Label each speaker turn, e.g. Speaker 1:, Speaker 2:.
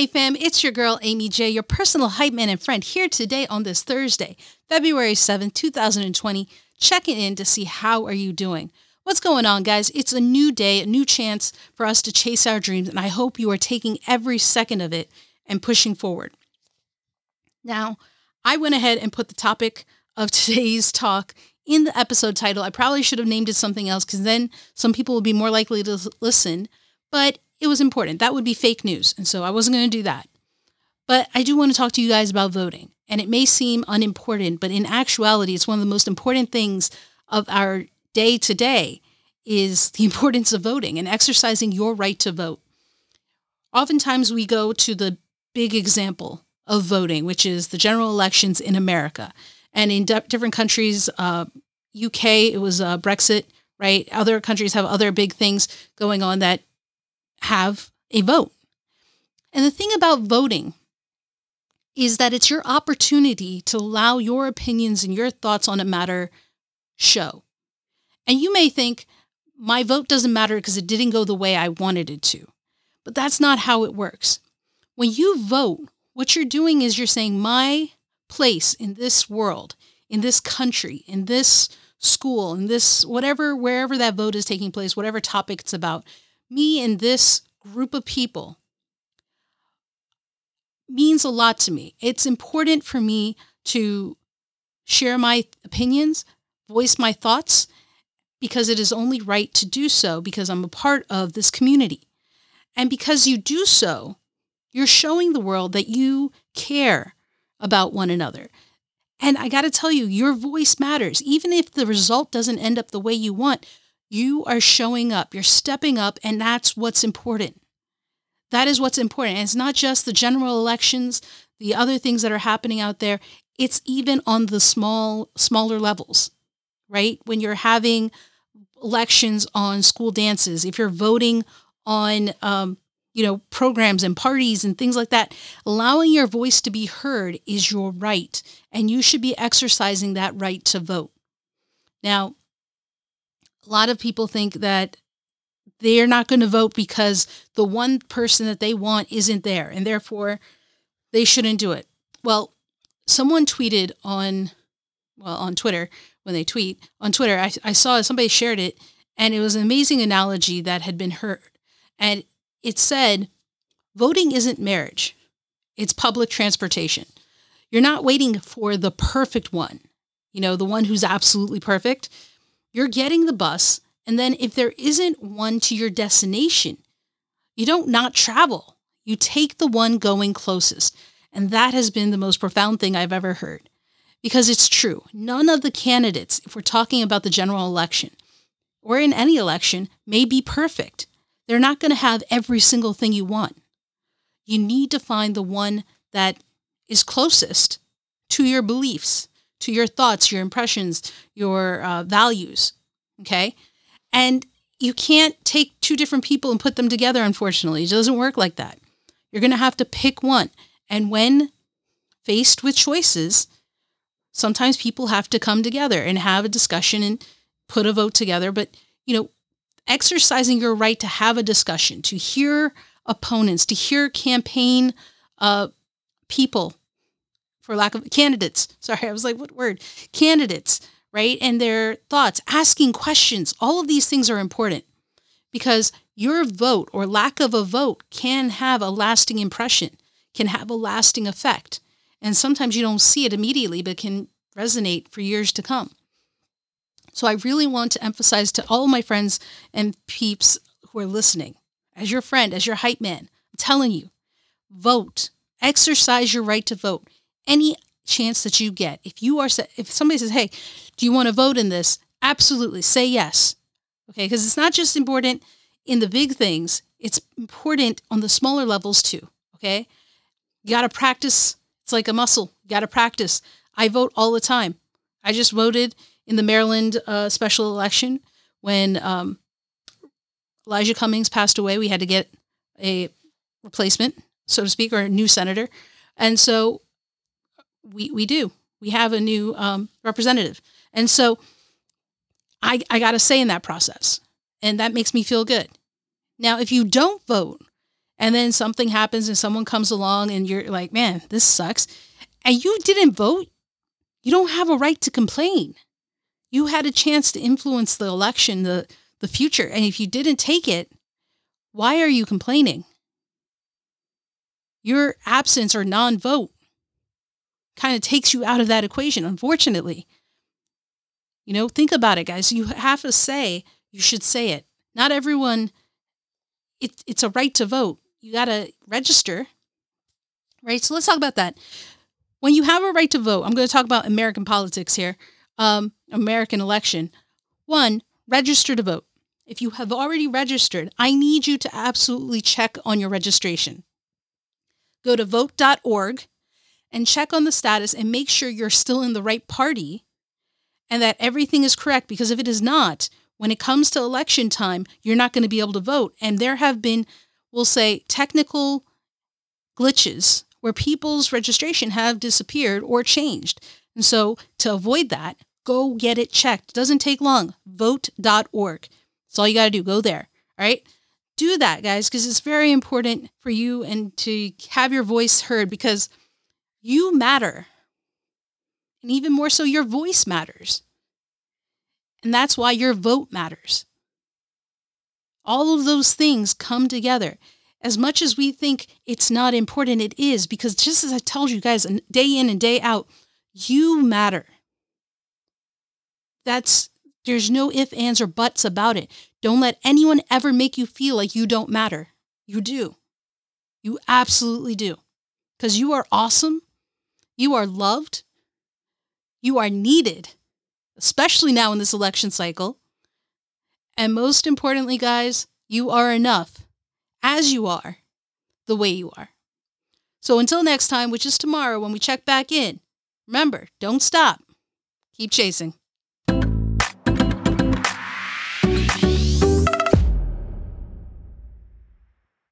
Speaker 1: Hey fam, it's your girl Amy J, your personal hype man and friend here today on this Thursday, February 7th, 2020, checking in to see how are you doing. What's going on guys? It's a new day, a new chance for us to chase our dreams and I hope you are taking every second of it and pushing forward. Now, I went ahead and put the topic of today's talk in the episode title. I probably should have named it something else because then some people would be more likely to listen, but it was important. That would be fake news. And so I wasn't going to do that. But I do want to talk to you guys about voting. And it may seem unimportant, but in actuality, it's one of the most important things of our day to day is the importance of voting and exercising your right to vote. Oftentimes we go to the big example of voting, which is the general elections in America. And in different countries, uh, UK, it was uh, Brexit, right? Other countries have other big things going on that have a vote. And the thing about voting is that it's your opportunity to allow your opinions and your thoughts on a matter show. And you may think, my vote doesn't matter because it didn't go the way I wanted it to. But that's not how it works. When you vote, what you're doing is you're saying, my place in this world, in this country, in this school, in this whatever, wherever that vote is taking place, whatever topic it's about, me and this group of people means a lot to me. It's important for me to share my opinions, voice my thoughts, because it is only right to do so because I'm a part of this community. And because you do so, you're showing the world that you care about one another. And I got to tell you, your voice matters. Even if the result doesn't end up the way you want, you are showing up, you're stepping up, and that's what's important. That is what's important. And it's not just the general elections, the other things that are happening out there. It's even on the small, smaller levels, right? When you're having elections on school dances, if you're voting on, um, you know, programs and parties and things like that, allowing your voice to be heard is your right, and you should be exercising that right to vote. Now, a lot of people think that they're not going to vote because the one person that they want isn't there and therefore they shouldn't do it. Well, someone tweeted on well on Twitter when they tweet on Twitter I, I saw somebody shared it and it was an amazing analogy that had been heard. And it said voting isn't marriage it's public transportation. You're not waiting for the perfect one you know the one who's absolutely perfect you're getting the bus. And then if there isn't one to your destination, you don't not travel. You take the one going closest. And that has been the most profound thing I've ever heard. Because it's true. None of the candidates, if we're talking about the general election or in any election, may be perfect. They're not going to have every single thing you want. You need to find the one that is closest to your beliefs to your thoughts, your impressions, your uh, values. Okay. And you can't take two different people and put them together, unfortunately. It doesn't work like that. You're going to have to pick one. And when faced with choices, sometimes people have to come together and have a discussion and put a vote together. But, you know, exercising your right to have a discussion, to hear opponents, to hear campaign uh, people for lack of candidates. Sorry, I was like, what word? Candidates, right? And their thoughts, asking questions. All of these things are important because your vote or lack of a vote can have a lasting impression, can have a lasting effect. And sometimes you don't see it immediately, but can resonate for years to come. So I really want to emphasize to all my friends and peeps who are listening, as your friend, as your hype man, I'm telling you, vote, exercise your right to vote any chance that you get. If you are, if somebody says, "Hey, do you want to vote in this?" Absolutely, say yes. Okay, because it's not just important in the big things; it's important on the smaller levels too. Okay, you got to practice. It's like a muscle. You got to practice. I vote all the time. I just voted in the Maryland uh, special election when um, Elijah Cummings passed away. We had to get a replacement, so to speak, or a new senator. And so we we do. We have a new um, representative, and so I I got to say in that process, and that makes me feel good. Now, if you don't vote and then something happens and someone comes along and you're like, man, this sucks, and you didn't vote, you don't have a right to complain. You had a chance to influence the election, the, the future. And if you didn't take it, why are you complaining? Your absence or non vote kind of takes you out of that equation, unfortunately. You know, think about it, guys. You have to say, you should say it. Not everyone, it, it's a right to vote. You got to register, right? So let's talk about that. When you have a right to vote, I'm going to talk about American politics here, um, American election. One, register to vote. If you have already registered, I need you to absolutely check on your registration. Go to vote.org and check on the status and make sure you're still in the right party and that everything is correct. Because if it is not, when it comes to election time, you're not going to be able to vote. And there have been, we'll say, technical glitches where people's registration have disappeared or changed. And so to avoid that, go get it checked. It doesn't take long. Vote.org. That's all you got to do. Go there. All right. Do that, guys, because it's very important for you and to have your voice heard because you matter. And even more so, your voice matters. And that's why your vote matters. All of those things come together. As much as we think it's not important, it is because just as I told you guys, day in and day out, you matter. That's there's no ifs, ands, or buts about it. Don't let anyone ever make you feel like you don't matter. You do. You absolutely do. Because you are awesome. You are loved. You are needed, especially now in this election cycle. And most importantly, guys, you are enough as you are, the way you are. So until next time, which is tomorrow when we check back in, remember, don't stop. Keep chasing.